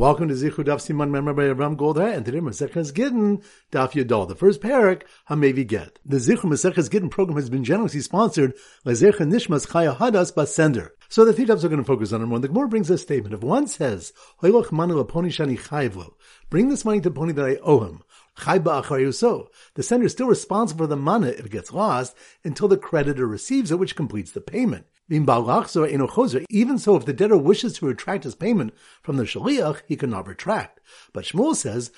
Welcome to Zichud Daf Siman Member by Avram Goldar, and today Maseches Gittin Daf Yadal, the first parak Hamevi Get. The Zichud Maseches Gittin program has been generously sponsored by Zecha Nishmas Chaya Hadas Basender. So the three dafs are going to focus on one. The Gemara brings a statement. If one says, bring this money to the pony that I owe him. The sender is still responsible for the money if it gets lost until the creditor receives it, which completes the payment. Even so, if the debtor wishes to retract his payment from the shaliach, he cannot retract. But Shmuel says,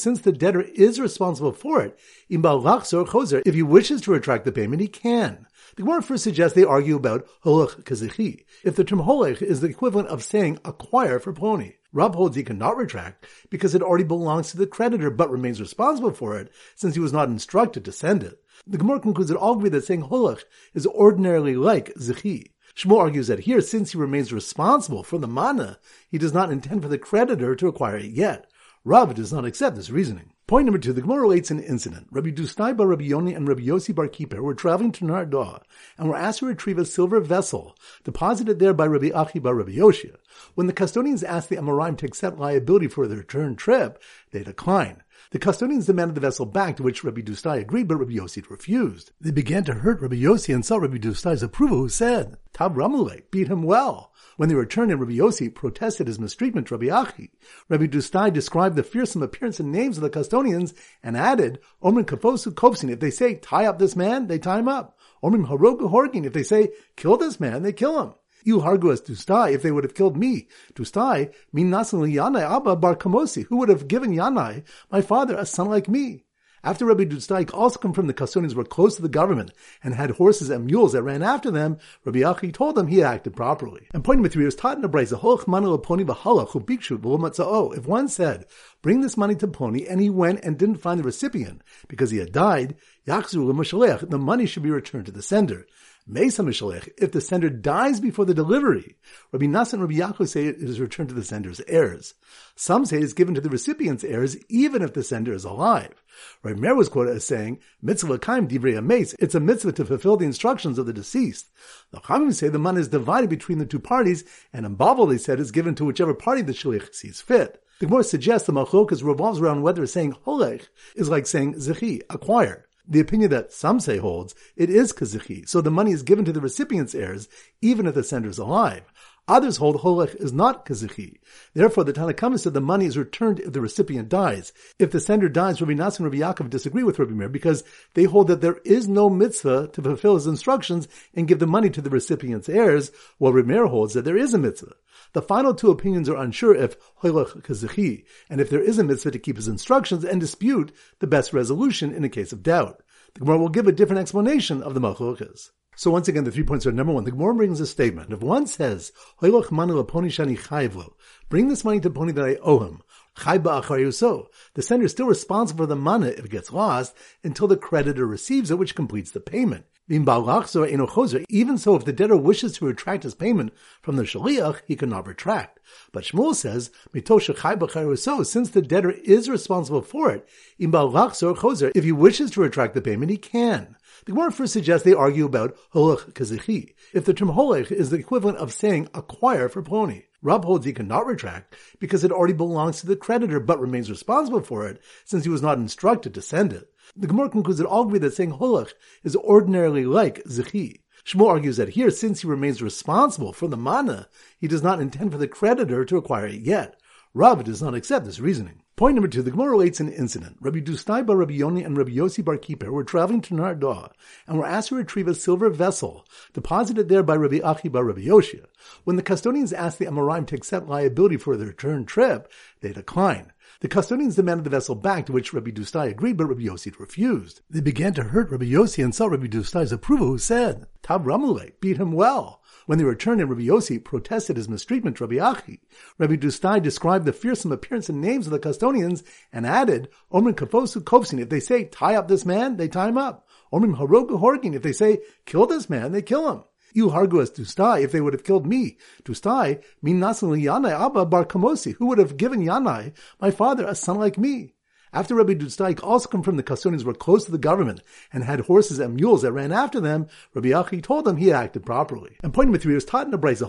since the debtor is responsible for it, if he wishes to retract the payment, he can. The Gemara first suggests they argue about holach kazichi. If the term holach is the equivalent of saying acquire for pony. Rav holds he cannot retract because it already belongs to the creditor but remains responsible for it since he was not instructed to send it. The Gemara concludes that all agree that saying holach is ordinarily like zichi. Shmuel argues that here, since he remains responsible for the mana, he does not intend for the creditor to acquire it yet. Rav does not accept this reasoning. Point number two, the Gemara relates an incident. Rabbi Dustai bar Rabbi Yanai and Rabbi Yossi bar Kippur were traveling to Nardah and were asked to retrieve a silver vessel deposited there by Rabbi Achi bar Rabbi Yoshia. When the custodians asked the Amoraim to accept liability for the return trip, they declined. The custodians demanded the vessel back, to which Rabbi Dustai agreed, but Rabbi Yossi refused. They began to hurt Rabbi Yossi and saw Rabbi Dustai's approval, who said, Tab Ramule, beat him well. When they returned and Rabbi Yossi protested his mistreatment to Rabbi Achi, Rabbi Dustai described the fearsome appearance and names of the custodians and added, Omrim kafosu kofsin, if they say, tie up this man, they tie him up. Omrim harogu horgin, if they say, kill this man, they kill him. You hargu as Dustai if they would have killed me. Dustai, min nasan Yanai Abba bar Kamosi, who would have given Yanai, my father, a son like me. After Rabbi Dustai also confirmed the custodians were close to the government and had horses and mules that ran after them, Rabbi Achi told them he had acted properly. And point number three was taught in a braisa, if one said, bring this money to Pony, and he went and didn't find the recipient because he had died, the money should be returned to the sender. If the sender dies before the delivery, Rabbi Nassan and Rabbi Yaakov say it is returned to the sender's heirs. Some say it is given to the recipient's heirs even if the sender is alive. Rabbi Meir was quoted as saying, Mitzvah kaim divrei ames, it's a mitzvah to fulfill the instructions of the deceased. The Chamim say the money is divided between the two parties, and in Bavel they said is given to whichever party the shliach sees fit. The Gemara suggests the machlokas revolves around whether saying holech is like saying zechi, acquire the opinion that some say holds, it is kazichi, so the money is given to the recipient's heirs, even if the sender is alive. Others hold holech is not kazichi. Therefore, the Tanna Kamma said the money is returned if the recipient dies. If the sender dies, Rabbi Nassan and Rabbi Yaakov disagree with Rabbi Meir because they hold that there is no mitzvah to fulfill his instructions and give the money to the recipient's heirs, while Rabbi Meir holds that there is a mitzvah. The final two opinions are unsure if holech kazichi, and if there is a mitzvah to keep his instructions and dispute the best resolution in a case of doubt. The Gemara will give a different explanation of the machlokas. So once again, the three points are number one. The Gemara brings a statement. If one says, bring this money to the pony that I owe him. The sender is still responsible for the money if it gets lost until the creditor receives it, which completes the payment. Even so, if the debtor wishes to retract his payment from the shaliach, he cannot retract. But Shmuel says, since the debtor is responsible for it, if he wishes to retract the payment, he can. The Gemara first suggests they argue about holach kazichi. If the term holach is the equivalent of saying acquire for pony. Rav holds he cannot retract because it already belongs to the creditor but remains responsible for it since he was not instructed to send it. The Gemara concludes that all agree that saying holach is ordinarily like zichi. Shmuel argues that here, since he remains responsible for the mana, he does not intend for the creditor to acquire it yet. Rav does not accept this reasoning. Point number two, the Gemara relates an incident. Rabbi Dustai Rabbi Yanai and Rabbi Yossi bar Kippur were traveling to Nardah and were asked to retrieve a silver vessel deposited there by Rabbi Achi bar Rabbi Yoshia. When the custodians asked the Amoraim to accept liability for the return trip, they declined. The custodians demanded the vessel back, to which Rabbi Dustai agreed, but Rabbi Yossi refused. They began to hurt Rabbi Yossi and saw Rabbi Dustai's approval, who said, Tab Ramule, beat him well. When they returned and Rabbi Yossi protested his mistreatment to Rabbi Achi, Rabbi Dustai described the fearsome appearance and names of the custodians and added, Omrim kafosu kofsin, if they say, tie up this man, they tie him up. Omrim harogu horgin, if they say, kill this man, they kill him. You hargu as Dustai if they would have killed me. Dustai, min nasan Yanai Abba bar Kamosi, who would have given Yanai, my father, a son like me. After Rabbi Dustai also confirmed the custodians were close to the government and had horses and mules that ran after them, Rabbi Achi told them he had acted properly. And point number three was taught in a brayza,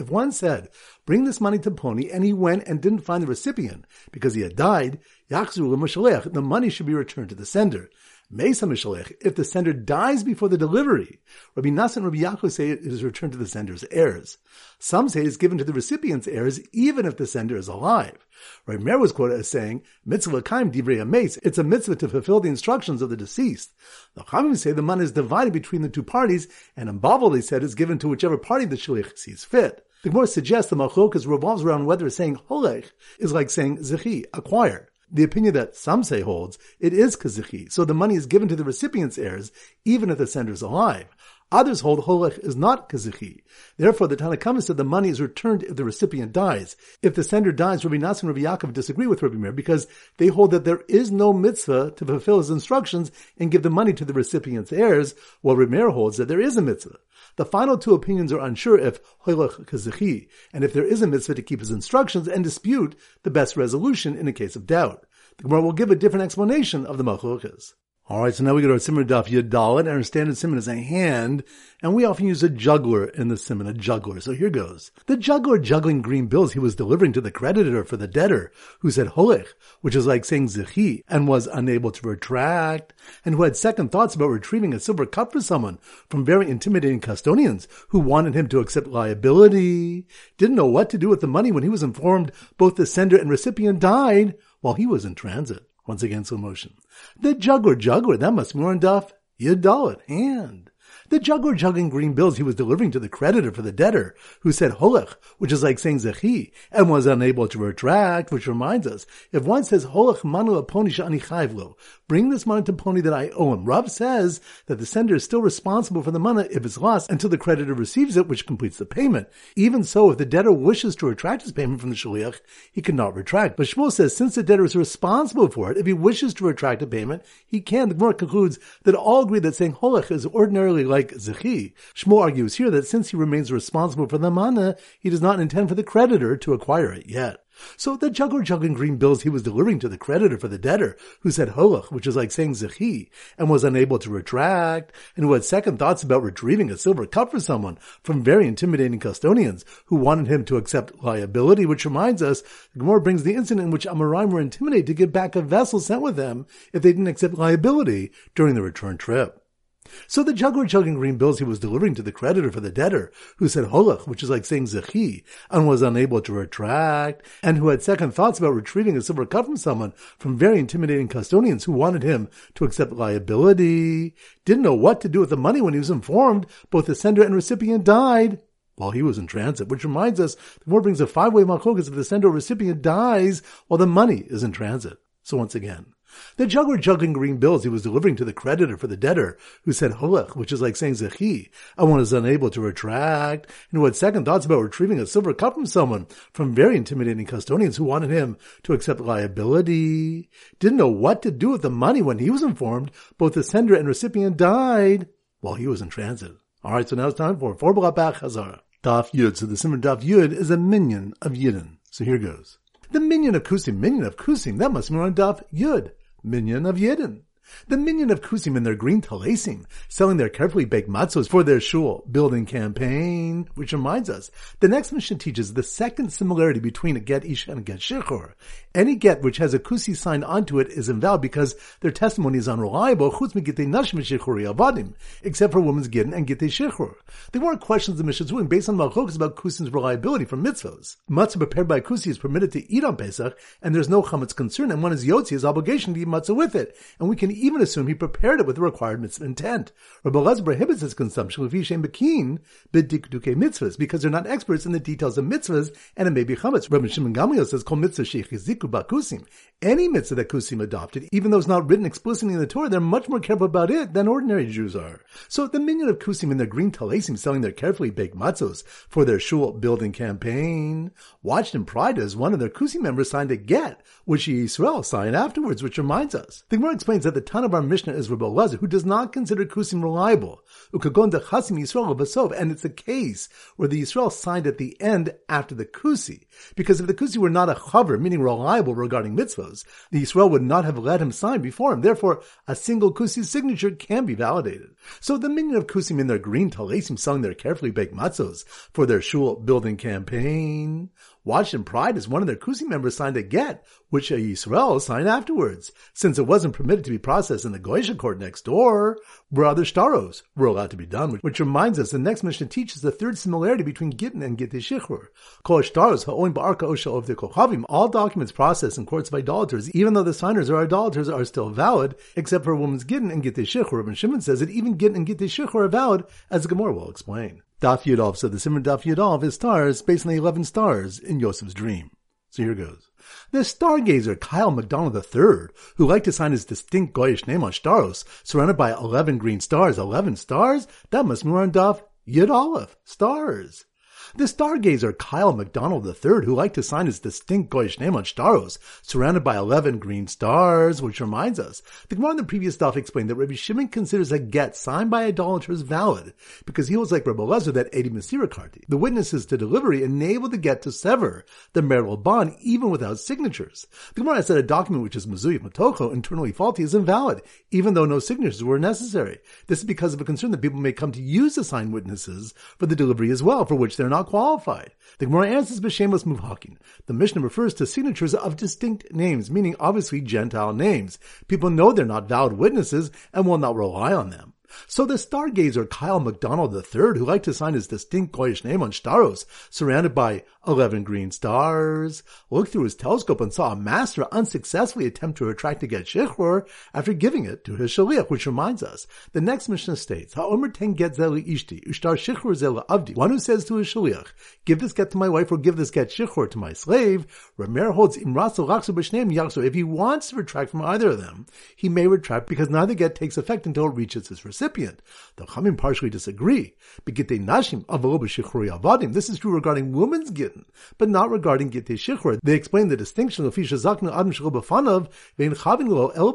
If one said, bring this money to Pony, and he went and didn't find the recipient because he had died, the money should be returned to the sender. Mishalech, if the sender dies before the delivery, Rabbi Nassan and Rabbi Yaakov say it is returned to the sender's heirs. Some say it is given to the recipient's heirs even if the sender is alive. Rabbi Meir was quoted as saying, Mitzvah kaim divrei ames, it's a mitzvah to fulfill the instructions of the deceased. The Chamim say the money is divided between the two parties, and in Bavel they said is given to whichever party the shliach sees fit. The Gemara suggests the machlokas revolves around whether saying holech is like saying zechi, acquire the opinion that some say holds, it is kazichi, so the money is given to the recipient's heirs, even if the sender is alive. Others hold holech is not kazichi. Therefore, the Tanna Kamma said the money is returned if the recipient dies. If the sender dies, Rabbi Nassan and Rabbi Yaakov disagree with Rabbi Meir because they hold that there is no mitzvah to fulfill his instructions and give the money to the recipient's heirs, while Rabbi Meir holds that there is a mitzvah. The final two opinions are unsure if holech kazichi, and if there is a mitzvah to keep his instructions and dispute the best resolution in a case of doubt. The Gemara will give a different explanation of the machlokas. All right, so now we go to our simon daf yadalit, and our standard simon is a hand, and we often use a juggler in the simon, a juggler. So here goes. The juggler juggling green bills he was delivering to the creditor for the debtor, who said holich, which is like saying zechi, and was unable to retract, and who had second thoughts about retrieving a silver cup for someone from very intimidating custodians who wanted him to accept liability, didn't know what to do with the money when he was informed both the sender and recipient died while he was in transit. Once again, slow motion. The juggler juggler, that must be more duff. You dull it, hand. The juggler juggling green bills he was delivering to the creditor for the debtor, who said holech, which is like saying zechi, and was unable to retract, which reminds us, if one says holech manu aponi shani chayvlo, bring this money to pony that I owe him. Rav says that the sender is still responsible for the money if it's lost until the creditor receives it, which completes the payment. Even so, if the debtor wishes to retract his payment from the shaliach, he cannot retract. But Shmuel says since the debtor is responsible for it, if he wishes to retract a payment, he can. The Gemara concludes that all agree that saying holech is ordinarily like zechi. Shmuel argues here that since he remains responsible for the mana, he does not intend for the creditor to acquire it yet. So the juggler juggling green bills he was delivering to the creditor for the debtor, who said holach, which is like saying zechi, and was unable to retract, and who had second thoughts about retrieving a silver cup for someone from very intimidating custodians who wanted him to accept liability, which reminds us, Gemara brings the incident in which Amoraim were intimidated to give back a vessel sent with them if they didn't accept liability during the return trip. So the juggler juggling green bills he was delivering to the creditor for the debtor, who said holach, which is like saying zechi, and was unable to retract, and who had second thoughts about retrieving a silver cup from someone from very intimidating custodians who wanted him to accept liability, didn't know what to do with the money when he was informed both the sender and recipient died while he was in transit, which reminds us the more brings a five-way machlokas if the sender or recipient dies while the money is in transit. So once again, the juggler juggling green bills he was delivering to the creditor for the debtor, who said holech, which is like saying zechi, and one is unable to retract, and who had second thoughts about retrieving a silver cup from someone from very intimidating custodians who wanted him to accept liability, didn't know what to do with the money when he was informed both the sender and recipient died while he was in transit. Alright, so now it's time for four Bach Hazara. Daf Yud. So the Simon Daf Yud is a minion of Yidden. So here goes. The minion of Kusim, minion of Kusim, that must be on Daf Yud minyan of Yidden. The minion of Kusim and their green talasim, selling their carefully baked matzos for their shul building campaign, which reminds us, the next Mishnah teaches the second similarity between a get isha and a get shichur. Any get which has a kusi sign onto it is invalid because their testimony is unreliable, except for women's get and get shichur. There weren't questions the Mishnah doing based on machlokas about kusim's reliability for mitzvahs. Matzah prepared by kusi is permitted to eat on Pesach, and there's no chametz concern, and one is yotzi his obligation to eat matzah with it, and we can even assume he prepared it with the required mitzvah intent. Rabbi Lez prohibits its consumption with Yishem Bekin, b'dikduke mitzvahs, because they're not experts in the details of mitzvahs, and it may be chametz. Rabbi Shimon Gamliel says, kol mitzvah shechiziku bakusim. Any mitzvah that kusim adopted, even though it's not written explicitly in the Torah, they're much more careful about it than ordinary Jews are. So the minyan of kusim in their green talasim selling their carefully baked matzos for their shul building campaign, watched in pride as one of their kusim members signed a get, which Yisrael signed afterwards, which reminds us. The Gemara explains that the ton of our Mishnah is Rabbi Lezer, who does not consider Kusim reliable. Ukagonda Chasim Yisrael Basov, And it's a case where the Yisrael signed at the end after the Kusi. Because if the Kusi were not a chaver, meaning reliable regarding mitzvahs, the Yisrael would not have let him sign before him. Therefore, a single Kusi signature can be validated. So the meaning of Kusim in their green talesim selling their carefully baked matzos for their shul building campaign, Washington Pride as one of their Kusi members signed a get, which a Yisrael signed afterwards, since it wasn't permitted to be processed in the Goyish court next door, where other staros were allowed to be done, which reminds us the next Mishnah teaches the third similarity between Gittin and Gitte Shichur. Kol staros ha'oin ba'arka osha of the kochavim, all documents processed in courts of idolaters, even though the signers are idolaters, are still valid, except for a woman's Gittin and Gitte Shichur. Rabbi Shimon says that even Gittin and Gitte Shichur are valid, as the Gemara will explain. Daf Yudov, so the Simon Daf Yudov is stars based on the 11 stars in Yosef's dream. So here goes. The stargazer Kyle McDonald III, who liked to sign his distinct Goyish name on Staros, surrounded by 11 green stars, 11 stars? That must be on Daf Yud stars. The stargazer Kyle McDonald III, who liked to sign his distinct Goyish name on Staros, surrounded by 11 green stars, which reminds us, the Gemara in the previous stuff explained that Rabbi Shimon considers a get signed by idolaters valid, because he was like Rabbi Lezer that Edi Karti. The witnesses to delivery enable the get to sever the marital bond even without signatures. The Gemara said a document which is Mizui Matocho, internally faulty, is invalid, even though no signatures were necessary. This is because of a concern that people may come to use the signed witnesses for the delivery as well, for which they're not qualified. The Gemara answers b'shemus muvhakin. The Mishnah refers to signatures of distinct names, meaning obviously Gentile names. People know they're not valid witnesses and will not rely on them. So the stargazer Kyle McDonald III, who liked to sign his distinct Goyish name on Staros, surrounded by 11 green stars, looked through his telescope and saw a master unsuccessfully attempt to retract to get Shechur after giving it to his Shaliach, which reminds us, the next Mishnah states, Ha'omer ten get zeli ishti, ushtar Shechur zela avdi. One who says to his Shaliach, give this get to my wife or give this get Shechur to my slave, Ramer holds imraso laksu b'shneim yakso. If he wants to retract from either of them, he may retract because neither get takes effect until it reaches its recipient. The Chamim partially disagree. nashim This is true regarding women's gittin, but not regarding Gitte Shichur. They explain the distinction of Fisha Zakna Adam Bafanav Vein Chavin Lo El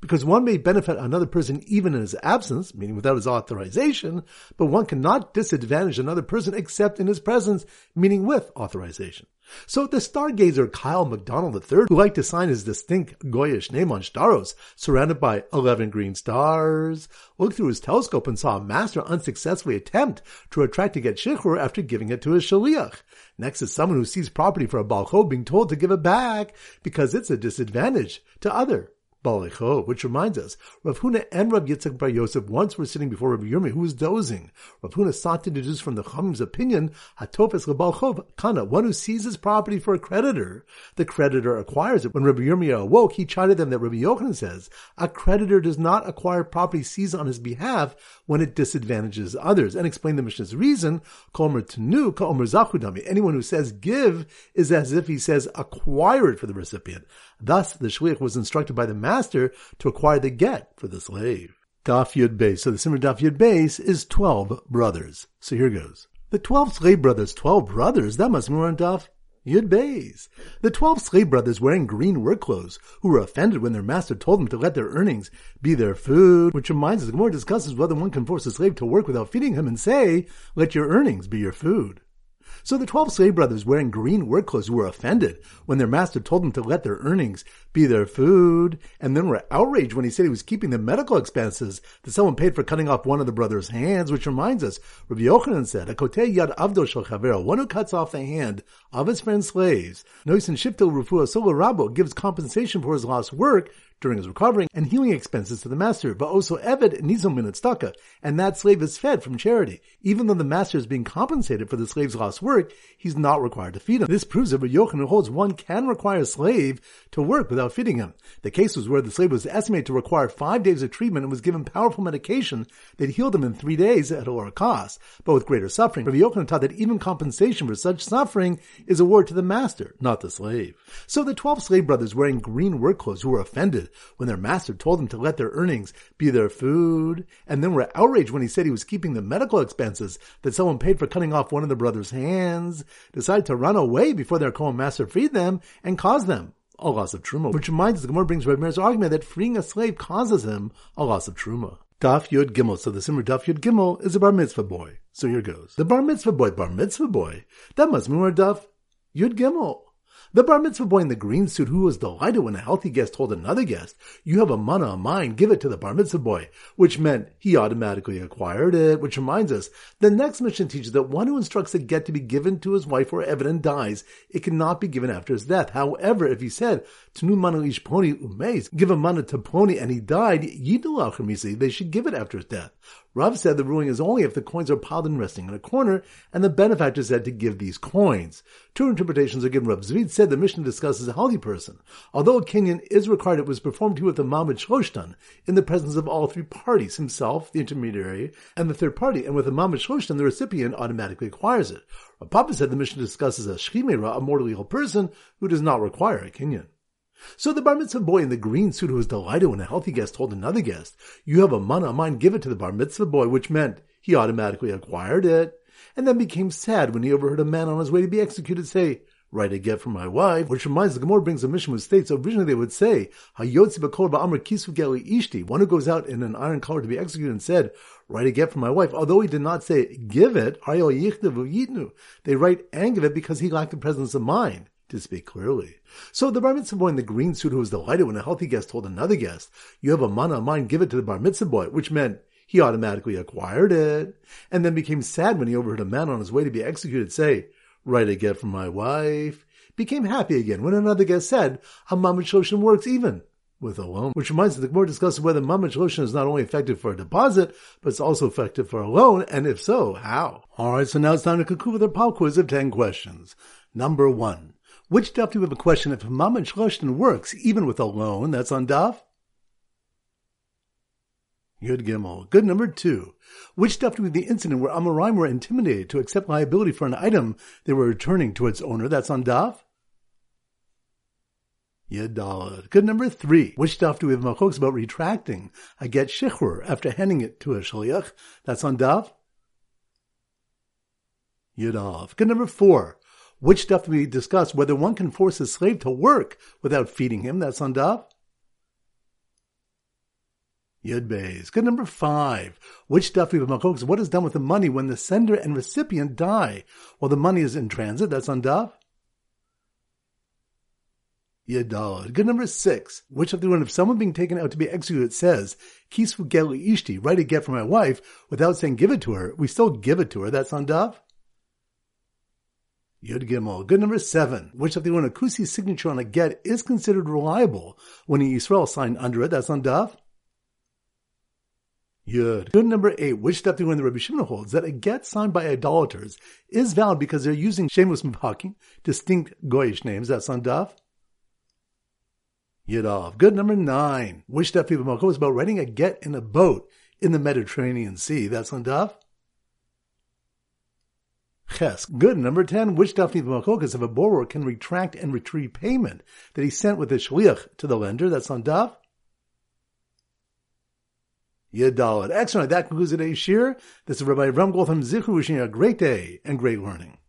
because one may benefit another person even in his absence, meaning without his authorization, but one cannot disadvantage another person except in his presence, meaning with authorization. So the stargazer Kyle McDonald III, who liked to sign his distinct Goyish name on Staros, surrounded by 11 green stars, looked through his telescope and saw a master unsuccessfully attempt to attract to get Shichur after giving it to his Shaliach. Next is someone who sees property for a Balcho being told to give it back because it's a disadvantage to other Balicho, which reminds us, Rav Huna and Rav Yitzchak Bar Yosef once were sitting before Rav Yirmi, who was dozing. Rav Huna sought to deduce from the Chamim's opinion, Hatofes Balchov Kana, one who seizes property for a creditor, the creditor acquires it. When Rabbi Yirmiyah awoke, he chided them that Rabbi Yochanan says, a creditor does not acquire property seized on his behalf when it disadvantages others, and explained the Mishnah's reason, Komer Tenu, Komer Zachudami. Anyone who says give is as if he says acquire it for the recipient. Thus, the shliach was instructed by the master to acquire the get for the slave. Daf Yud Beis. So the Simmer Daf Yud Beis is 12 brothers. So here goes. The 12 slave brothers, 12 brothers, that must be on Daf Yud Beis. The 12 slave brothers wearing green work clothes who were offended when their master told them to let their earnings be their food, which reminds us, the more discusses whether one can force a slave to work without feeding him and say, let your earnings be your food. So the twelve slave brothers wearing green work clothes were offended when their master told them to let their earnings be their food, and then were outraged when he said he was keeping the medical expenses that someone paid for cutting off one of the brothers' hands, which reminds us, Rabbi Yochanan said, Akotei yad avdo shel one who cuts off the hand of his friend's slaves, noisin shiftel rufua solo rabo, gives compensation for his lost work, during his recovering and healing expenses to the master, but also Eved Minatztaka, and that slave is fed from charity. Even though the master is being compensated for the slave's lost work, he's not required to feed him. This proves that Yochanan holds one can require a slave to work without feeding him. The case was where the slave was estimated to require five days of treatment and was given powerful medication that healed him in three days at a lower cost, but with greater suffering. Rabbi Yochanan taught that even compensation for such suffering is awarded to the master, not the slave. So the twelve slave brothers wearing green work clothes who were offended when their master told them to let their earnings be their food, and then were outraged when he said he was keeping the medical expenses that someone paid for cutting off one of the brothers' hands, decided to run away before their co master freed them and caused them a loss of truma, which reminds the Gemara brings Rebbe Meir's argument that freeing a slave causes him a loss of truma. Daf Yud Gimel. So the Simmer Daf Yud Gimel is a bar mitzvah boy. So here goes. The bar mitzvah boy, bar mitzvah boy. That must mean we're Daf Yud Gimel. The bar mitzvah boy in the green suit who was delighted when a healthy guest told another guest, you have a mana of mine, give it to the bar mitzvah boy, which meant he automatically acquired it, which reminds us, the next Mishnah teaches that one who instructs a get to be given to his wife or and dies, it cannot be given after his death. However, if he said, Tnu mana ish poni umeis, give a mana to pony and he died, yidul they should give it after his death. Rav said the ruling is only if the coins are piled and resting in a corner, and the benefactor said to give these coins. Two interpretations are given. Rav Zvid said the Mishnah discusses a healthy person. Although a kinyan is required, it was performed here with the Mamad Shloshtan, in the presence of all three parties, himself, the intermediary, and the third party, and with the Mamad Shloshtan, the recipient automatically acquires it. Rav Papa said the Mishnah discusses a Shchimera, a mortally ill person, who does not require a kinyan. So the bar mitzvah boy in the green suit who was delighted when a healthy guest told another guest, you have a mana of mine, give it to the bar mitzvah boy, which meant he automatically acquired it, and then became sad when he overheard a man on his way to be executed say, write a get for my wife, which reminds the Gemara brings a Mishnah which states originally they would say, ishti, one who goes out in an iron collar to be executed and said, write a get for my wife. Although he did not say give it, they write and give it because he lacked the presence of mind to speak clearly. So the bar mitzvah boy in the green suit who was delighted when a healthy guest told another guest, you have a mana of mine, give it to the bar mitzvah boy, which meant he automatically acquired it, and then became sad when he overheard a man on his way to be executed say, write a get from my wife, became happy again when another guest said, a Mamad Shloshim works even with a loan, which reminds us the Gemara discusses whether Mamad Shloshim is not only effective for a deposit, but it's also effective for a loan, and if so, how? Alright, so now it's time to conclude with our pop quiz of 10 questions. Number one. Which daf do we have a question if Mamad Shloshtin works even with a loan? That's on daf. Good Gimel. Good number two. Which daf do we have the incident where Amoraim were intimidated to accept liability for an item they were returning to its owner? That's on daf. Yadalad. Good number three. Which daf do we have machokes about retracting a get shichur after handing it to a shaliach? That's on daf. Yudalv. Good number four. Which stuff we discuss? Whether one can force a slave to work without feeding him. That's on Daf. Yud Beis. Good number five. Which stuff we have What is done with the money when the sender and recipient die while the money is in transit? That's on Daf. Yadalad. Good number six. Which of the one, if someone being taken out to be executed says, Kisfu geli ishti, write a get for my wife, without saying give it to her, we still give it to her. That's on Daf. Yud Gimel. Good number seven. Which of the one Akusi's signature on a get is considered reliable when a Yisrael signed under it? That's on Daf. Yud. Good number eight. Which step do when the Rabbi Shimon holds that a get signed by idolaters is valid because they're using shameless miphakim, distinct goyish names. That's on Daf. Yudov. Good number nine. Which step people is about writing a get in a boat in the Mediterranean Sea. That's on Daf. Good. Number 10. Which Dafni Machokas if a borrower can retract and retrieve payment that he sent with a shliach to the lender? That's on Daf. Yadalit. Excellent. That concludes today's shiur. This is Rabbi Ram Gotham Zichru wishing you a great day and great learning.